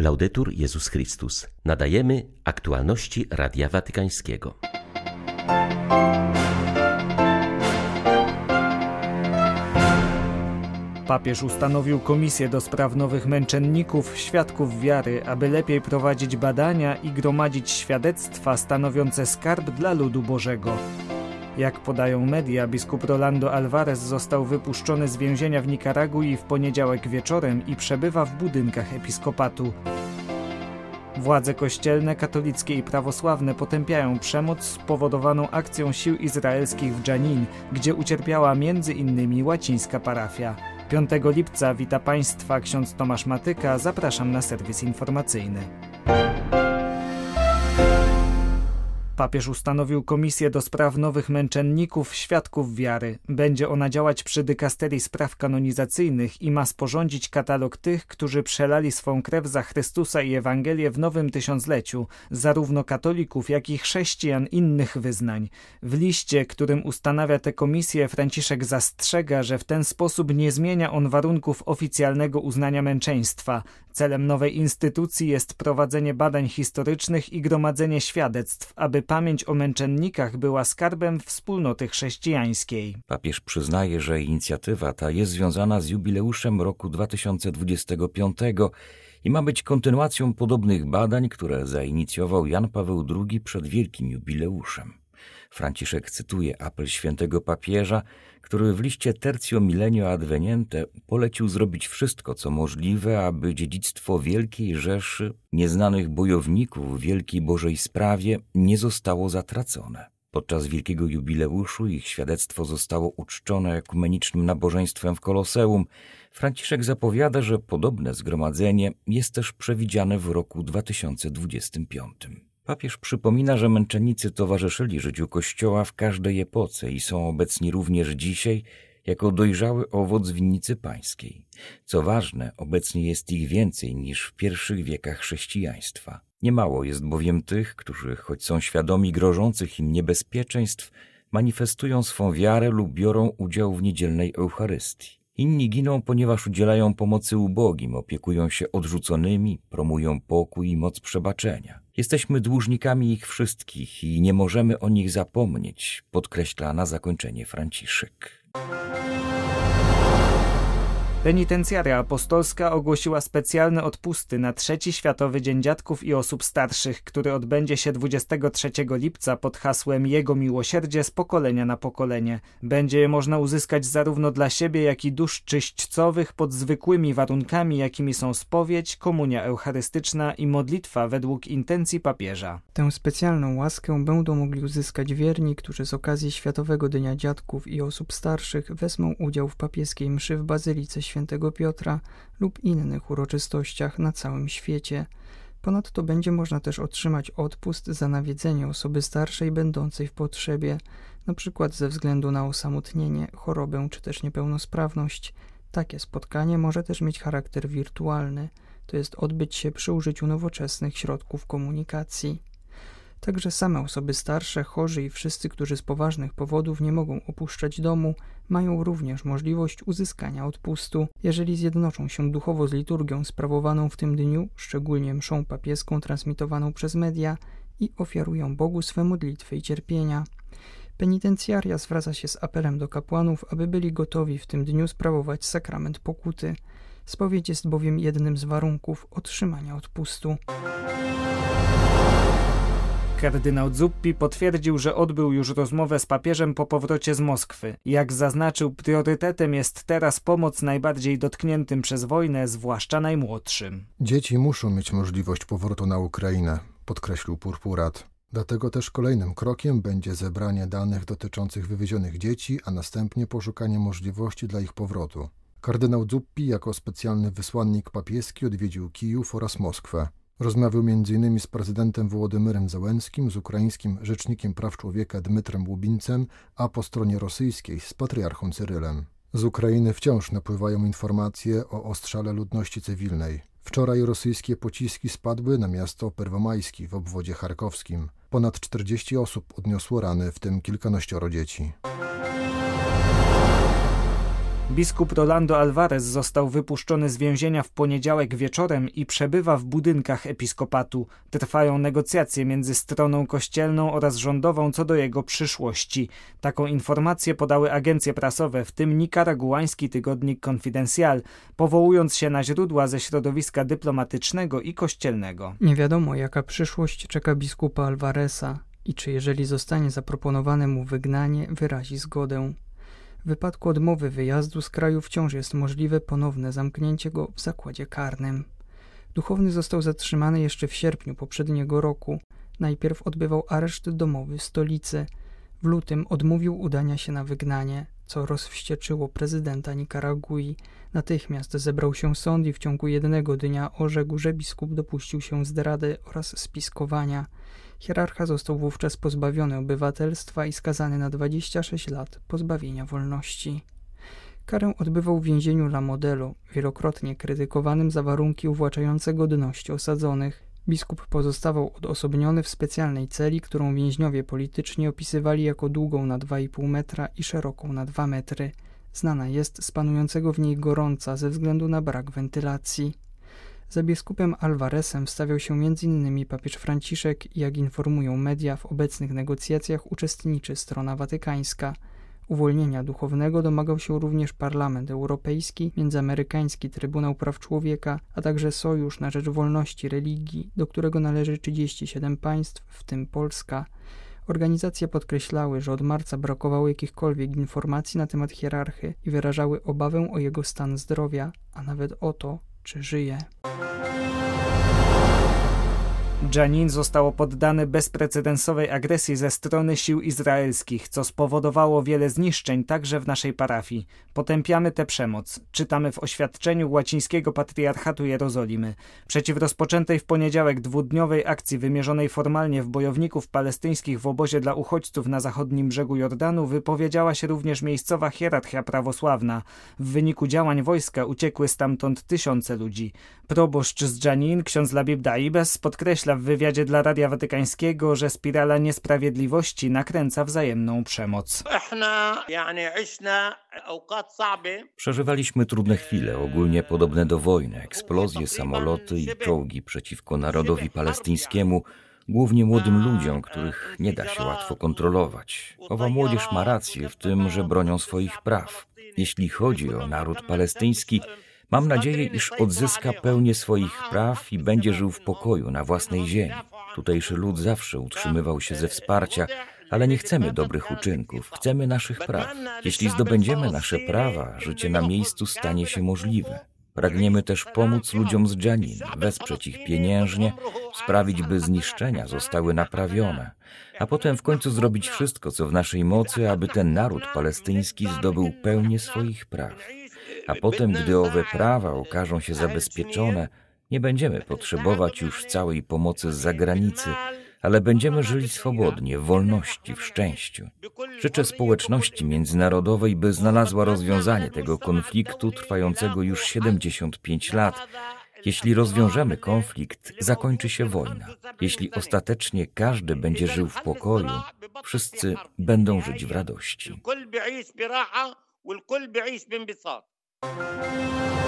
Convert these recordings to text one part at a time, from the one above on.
Laudetur Jezus Chrystus. Nadajemy aktualności Radia Watykańskiego. Papież ustanowił komisję do spraw nowych męczenników, świadków wiary, aby lepiej prowadzić badania i gromadzić świadectwa stanowiące skarb dla ludu Bożego. Jak podają media, biskup Rolando Alvarez został wypuszczony z więzienia w Nikaragui w poniedziałek wieczorem i przebywa w budynkach episkopatu. Władze kościelne, katolickie i prawosławne potępiają przemoc spowodowaną akcją sił izraelskich w Janin, gdzie ucierpiała innymi łacińska parafia. 5 lipca wita Państwa ksiądz Tomasz Matyka, zapraszam na serwis informacyjny. Papież ustanowił komisję do spraw nowych męczenników, świadków wiary. Będzie ona działać przy dykasterii spraw kanonizacyjnych i ma sporządzić katalog tych, którzy przelali swą krew za Chrystusa i Ewangelię w nowym tysiącleciu, zarówno katolików, jak i chrześcijan innych wyznań. W liście, którym ustanawia tę komisję, Franciszek zastrzega, że w ten sposób nie zmienia on warunków oficjalnego uznania męczeństwa. Celem nowej instytucji jest prowadzenie badań historycznych i gromadzenie świadectw, aby pamięć o męczennikach była skarbem wspólnoty chrześcijańskiej. Papież przyznaje, że inicjatywa ta jest związana z jubileuszem roku 2025 i ma być kontynuacją podobnych badań, które zainicjował Jan Paweł II przed wielkim jubileuszem. Franciszek cytuje apel świętego papieża, który w liście Tercio Milenio Adveniente polecił zrobić wszystko, co możliwe, aby dziedzictwo Wielkiej Rzeszy, nieznanych bojowników w Wielkiej Bożej Sprawie nie zostało zatracone. Podczas wielkiego jubileuszu ich świadectwo zostało uczczone ekumenicznym nabożeństwem w Koloseum. Franciszek zapowiada, że podobne zgromadzenie jest też przewidziane w roku 2025. Papież przypomina, że męczennicy towarzyszyli życiu Kościoła w każdej epoce i są obecni również dzisiaj jako dojrzały owoc winnicy pańskiej. Co ważne, obecnie jest ich więcej niż w pierwszych wiekach chrześcijaństwa. Niemało jest bowiem tych, którzy, choć są świadomi grożących im niebezpieczeństw, manifestują swą wiarę lub biorą udział w niedzielnej Eucharystii. Inni giną, ponieważ udzielają pomocy ubogim, opiekują się odrzuconymi, promują pokój i moc przebaczenia. Jesteśmy dłużnikami ich wszystkich i nie możemy o nich zapomnieć, podkreśla na zakończenie Franciszek. Penitencjaria Apostolska ogłosiła specjalne odpusty na Trzeci Światowy Dzień Dziadków i Osób Starszych, który odbędzie się 23 lipca pod hasłem Jego miłosierdzie z pokolenia na pokolenie. Będzie je można uzyskać zarówno dla siebie, jak i dusz czyśćcowych pod zwykłymi warunkami, jakimi są spowiedź, komunia eucharystyczna i modlitwa według intencji papieża. Tę specjalną łaskę będą mogli uzyskać wierni, którzy z okazji Światowego Dnia Dziadków i Osób Starszych wezmą udział w papieskiej mszy w Bazylice świętego Piotra lub innych uroczystościach na całym świecie. Ponadto będzie można też otrzymać odpust za nawiedzenie osoby starszej będącej w potrzebie, np. ze względu na osamotnienie, chorobę czy też niepełnosprawność. Takie spotkanie może też mieć charakter wirtualny, to jest odbyć się przy użyciu nowoczesnych środków komunikacji. Także same osoby starsze, chorzy i wszyscy, którzy z poważnych powodów nie mogą opuszczać domu, mają również możliwość uzyskania odpustu, jeżeli zjednoczą się duchowo z liturgią sprawowaną w tym dniu, szczególnie mszą papieską transmitowaną przez media i ofiarują Bogu swe modlitwy i cierpienia. Penitencjaria zwraca się z apelem do kapłanów, aby byli gotowi w tym dniu sprawować sakrament pokuty. Spowiedź jest bowiem jednym z warunków otrzymania odpustu. Kardynał Zuppi potwierdził, że odbył już rozmowę z papieżem po powrocie z Moskwy. Jak zaznaczył, priorytetem jest teraz pomoc najbardziej dotkniętym przez wojnę, zwłaszcza najmłodszym. Dzieci muszą mieć możliwość powrotu na Ukrainę, podkreślił purpurat. Dlatego też kolejnym krokiem będzie zebranie danych dotyczących wywiezionych dzieci, a następnie poszukanie możliwości dla ich powrotu. Kardynał Zuppi jako specjalny wysłannik papieski odwiedził Kijów oraz Moskwę. Rozmawiał m.in. z prezydentem Wołodymyrem Załęskim, z ukraińskim rzecznikiem praw człowieka Dmytrem Łubincem, a po stronie rosyjskiej z patriarchą Cyrylem. Z Ukrainy wciąż napływają informacje o ostrzale ludności cywilnej. Wczoraj rosyjskie pociski spadły na miasto Perwomajski w obwodzie charkowskim. Ponad 40 osób odniosło rany, w tym kilkanaścioro dzieci. Biskup Rolando Alvarez został wypuszczony z więzienia w poniedziałek wieczorem i przebywa w budynkach episkopatu. Trwają negocjacje między stroną kościelną oraz rządową co do jego przyszłości. Taką informację podały agencje prasowe, w tym nikaraguański tygodnik Confidencial, powołując się na źródła ze środowiska dyplomatycznego i kościelnego. Nie wiadomo, jaka przyszłość czeka biskupa Alvareza i czy jeżeli zostanie zaproponowane mu wygnanie, wyrazi zgodę. W wypadku odmowy wyjazdu z kraju wciąż jest możliwe ponowne zamknięcie go w zakładzie karnym. Duchowny został zatrzymany jeszcze w sierpniu poprzedniego roku. Najpierw odbywał areszt domowy w stolicy. W lutym odmówił udania się na wygnanie, co rozwścieczyło prezydenta Nikaragui. Natychmiast zebrał się sąd i w ciągu jednego dnia orzekł, że biskup dopuścił się zdrady oraz spiskowania. Hierarcha został wówczas pozbawiony obywatelstwa i skazany na 26 lat pozbawienia wolności. Karę odbywał w więzieniu La Modelo, wielokrotnie krytykowanym za warunki uwłaczające godności osadzonych. Biskup pozostawał odosobniony w specjalnej celi, którą więźniowie polityczni opisywali jako długą na 2,5 metra i szeroką na 2 metry. Znana jest z panującego w niej gorąca ze względu na brak wentylacji. Za biskupem Alvarezem wstawiał się m.in. papież Franciszek i jak informują media, w obecnych negocjacjach uczestniczy strona watykańska. Uwolnienia duchownego domagał się również Parlament Europejski, Międzyamerykański Trybunał Praw Człowieka, a także Sojusz na Rzecz Wolności Religii, do którego należy 37 państw, w tym Polska. Organizacje podkreślały, że od marca brakowało jakichkolwiek informacji na temat hierarchy i wyrażały obawę o jego stan zdrowia, a nawet o to, czy żyje. Janin zostało poddane bezprecedensowej agresji ze strony sił izraelskich, co spowodowało wiele zniszczeń także w naszej parafii. Potępiamy tę przemoc. Czytamy w oświadczeniu łacińskiego patriarchatu Jerozolimy. Przeciw rozpoczętej w poniedziałek dwudniowej akcji wymierzonej formalnie w bojowników palestyńskich w obozie dla uchodźców na zachodnim brzegu Jordanu wypowiedziała się również miejscowa hierarchia prawosławna. W wyniku działań wojska uciekły stamtąd tysiące ludzi. Proboszcz z Janin, ksiądz Labib Daibes, podkreśla w wywiadzie dla Radia Watykańskiego, że spirala niesprawiedliwości nakręca wzajemną przemoc. Przeżywaliśmy trudne chwile, ogólnie podobne do wojny, eksplozje, samoloty i czołgi przeciwko narodowi palestyńskiemu, głównie młodym ludziom, których nie da się łatwo kontrolować. Owa młodzież ma rację w tym, że bronią swoich praw. Jeśli chodzi o naród palestyński, Mam nadzieję, iż odzyska pełnię swoich praw i będzie żył w pokoju na własnej ziemi. Tutejszy lud zawsze utrzymywał się ze wsparcia, ale nie chcemy dobrych uczynków, chcemy naszych praw. Jeśli zdobędziemy nasze prawa, życie na miejscu stanie się możliwe. Pragniemy też pomóc ludziom z Dżanin, wesprzeć ich pieniężnie, sprawić, by zniszczenia zostały naprawione, a potem w końcu zrobić wszystko, co w naszej mocy, aby ten naród palestyński zdobył pełnię swoich praw a potem, gdy owe prawa okażą się zabezpieczone, nie będziemy potrzebować już całej pomocy z zagranicy, ale będziemy żyli swobodnie, w wolności, w szczęściu. Życzę społeczności międzynarodowej, by znalazła rozwiązanie tego konfliktu trwającego już 75 lat. Jeśli rozwiążemy konflikt, zakończy się wojna. Jeśli ostatecznie każdy będzie żył w pokoju, wszyscy będą żyć w radości. Música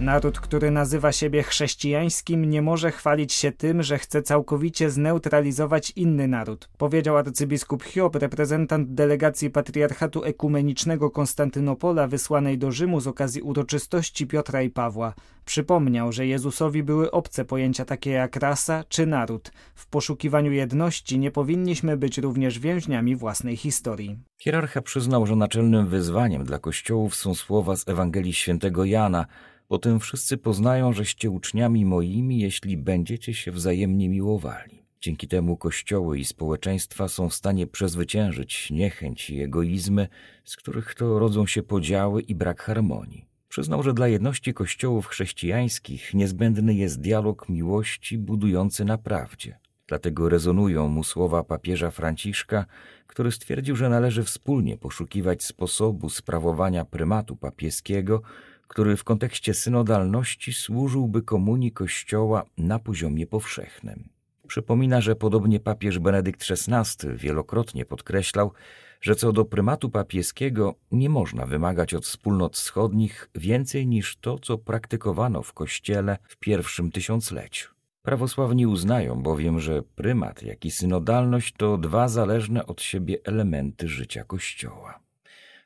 Naród, który nazywa siebie chrześcijańskim, nie może chwalić się tym, że chce całkowicie zneutralizować inny naród, powiedział arcybiskup Hiob, reprezentant delegacji Patriarchatu Ekumenicznego Konstantynopola wysłanej do Rzymu z okazji uroczystości Piotra i Pawła. Przypomniał, że Jezusowi były obce pojęcia takie jak rasa czy naród. W poszukiwaniu jedności nie powinniśmy być również więźniami własnej historii. Hierarcha przyznał, że naczelnym wyzwaniem dla kościołów są słowa z Ewangelii Świętego Jana – Potem wszyscy poznają, żeście uczniami moimi, jeśli będziecie się wzajemnie miłowali. Dzięki temu kościoły i społeczeństwa są w stanie przezwyciężyć niechęć i egoizmy, z których to rodzą się podziały i brak harmonii. Przyznał, że dla jedności kościołów chrześcijańskich niezbędny jest dialog miłości budujący na prawdzie. Dlatego rezonują mu słowa papieża Franciszka, który stwierdził, że należy wspólnie poszukiwać sposobu sprawowania prymatu papieskiego, który w kontekście synodalności służyłby komunii Kościoła na poziomie powszechnym. Przypomina, że podobnie papież Benedykt XVI wielokrotnie podkreślał, że co do prymatu papieskiego nie można wymagać od wspólnot wschodnich więcej niż to, co praktykowano w Kościele w pierwszym tysiącleciu. Prawosławni uznają bowiem, że prymat, jak i synodalność to dwa zależne od siebie elementy życia Kościoła.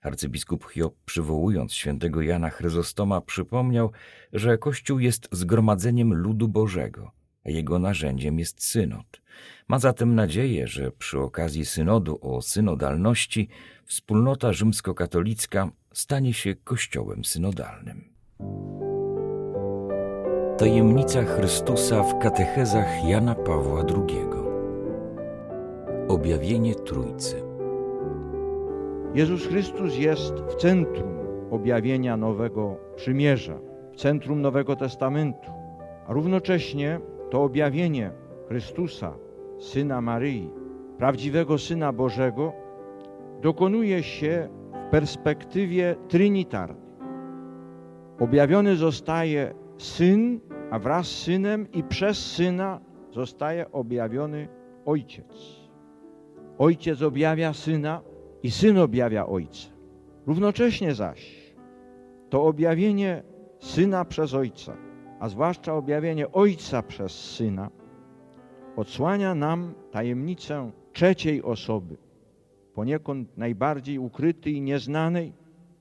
Arcybiskup Hiob, przywołując świętego Jana Chryzostoma, przypomniał, że Kościół jest zgromadzeniem ludu Bożego, a jego narzędziem jest synod. Ma zatem nadzieję, że przy okazji synodu o synodalności wspólnota rzymskokatolicka stanie się Kościołem synodalnym. Tajemnica Chrystusa w katechezach Jana Pawła II. Objawienie Trójcy. Jezus Chrystus jest w centrum objawienia nowego przymierza, w centrum Nowego Testamentu, a równocześnie to objawienie Chrystusa, Syna Maryi, prawdziwego Syna Bożego, dokonuje się w perspektywie trinitarnej. Objawiony zostaje Syn, a wraz z Synem i przez Syna zostaje objawiony Ojciec. Ojciec objawia Syna i Syn objawia Ojca. Równocześnie zaś to objawienie Syna przez Ojca, a zwłaszcza objawienie Ojca przez Syna, odsłania nam tajemnicę trzeciej osoby, poniekąd najbardziej ukrytej i nieznanej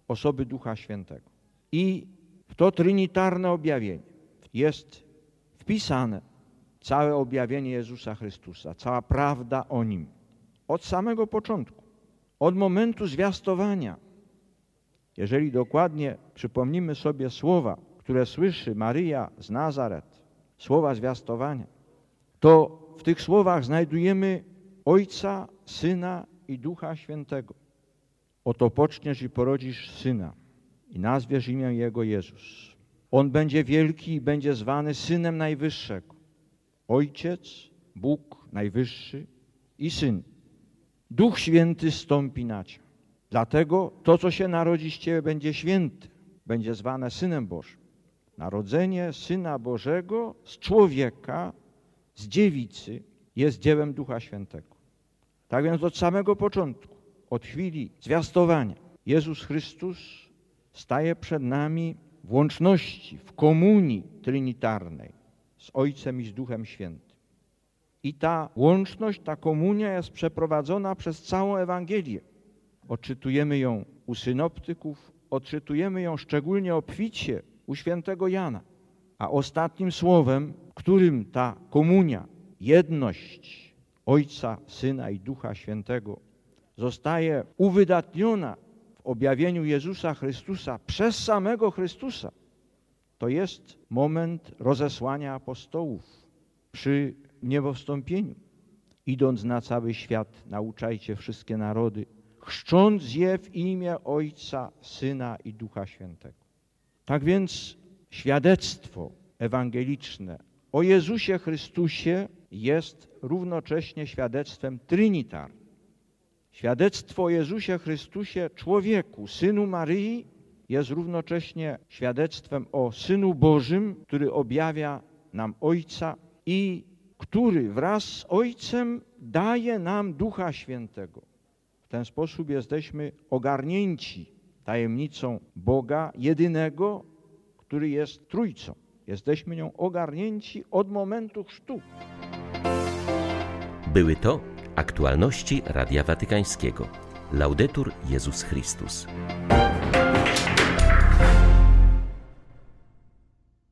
osoby Ducha Świętego. I w to trinitarne objawienie jest wpisane całe objawienie Jezusa Chrystusa, cała prawda o Nim. Od samego początku, od momentu zwiastowania. Jeżeli dokładnie przypomnimy sobie słowa, które słyszy Maryja z Nazaret, słowa zwiastowania, to w tych słowach znajdujemy Ojca, Syna i Ducha Świętego. Oto poczniesz i porodzisz Syna i nazwiesz imię Jego Jezus. On będzie wielki i będzie zwany Synem Najwyższego. Ojciec, Bóg Najwyższy i Syn. Duch Święty stąpi na Cię. Dlatego to, co się narodzi z Ciebie, będzie święty, będzie zwane Synem Bożym. Narodzenie Syna Bożego z człowieka, z dziewicy jest dziełem Ducha Świętego. Tak więc od samego początku, od chwili zwiastowania, Jezus Chrystus staje przed nami w łączności, w komunii trinitarnej z Ojcem i z Duchem Świętym. I ta łączność, ta komunia jest przeprowadzona przez całą Ewangelię. Odczytujemy ją u synoptyków, odczytujemy ją szczególnie obficie u świętego Jana. A ostatnim słowem, którym ta komunia, jedność Ojca, Syna i Ducha Świętego zostaje uwydatniona w objawieniu Jezusa Chrystusa przez samego Chrystusa, to jest moment rozesłania apostołów przy niebowstąpieniu. Idąc na cały świat, nauczajcie wszystkie narody, chrzcząc je w imię Ojca, Syna i Ducha Świętego. Tak więc świadectwo ewangeliczne o Jezusie Chrystusie jest równocześnie świadectwem trinitarnym. Świadectwo o Jezusie Chrystusie, człowieku, synu Maryi, jest równocześnie świadectwem o Synu Bożym, który objawia nam Ojca i który wraz z Ojcem daje nam Ducha Świętego. W ten sposób jesteśmy ogarnięci tajemnicą Boga jedynego, który jest Trójcą. Jesteśmy nią ogarnięci od momentu chrztu. Były to aktualności Radia Watykańskiego. Laudetur Jezus Chrystus.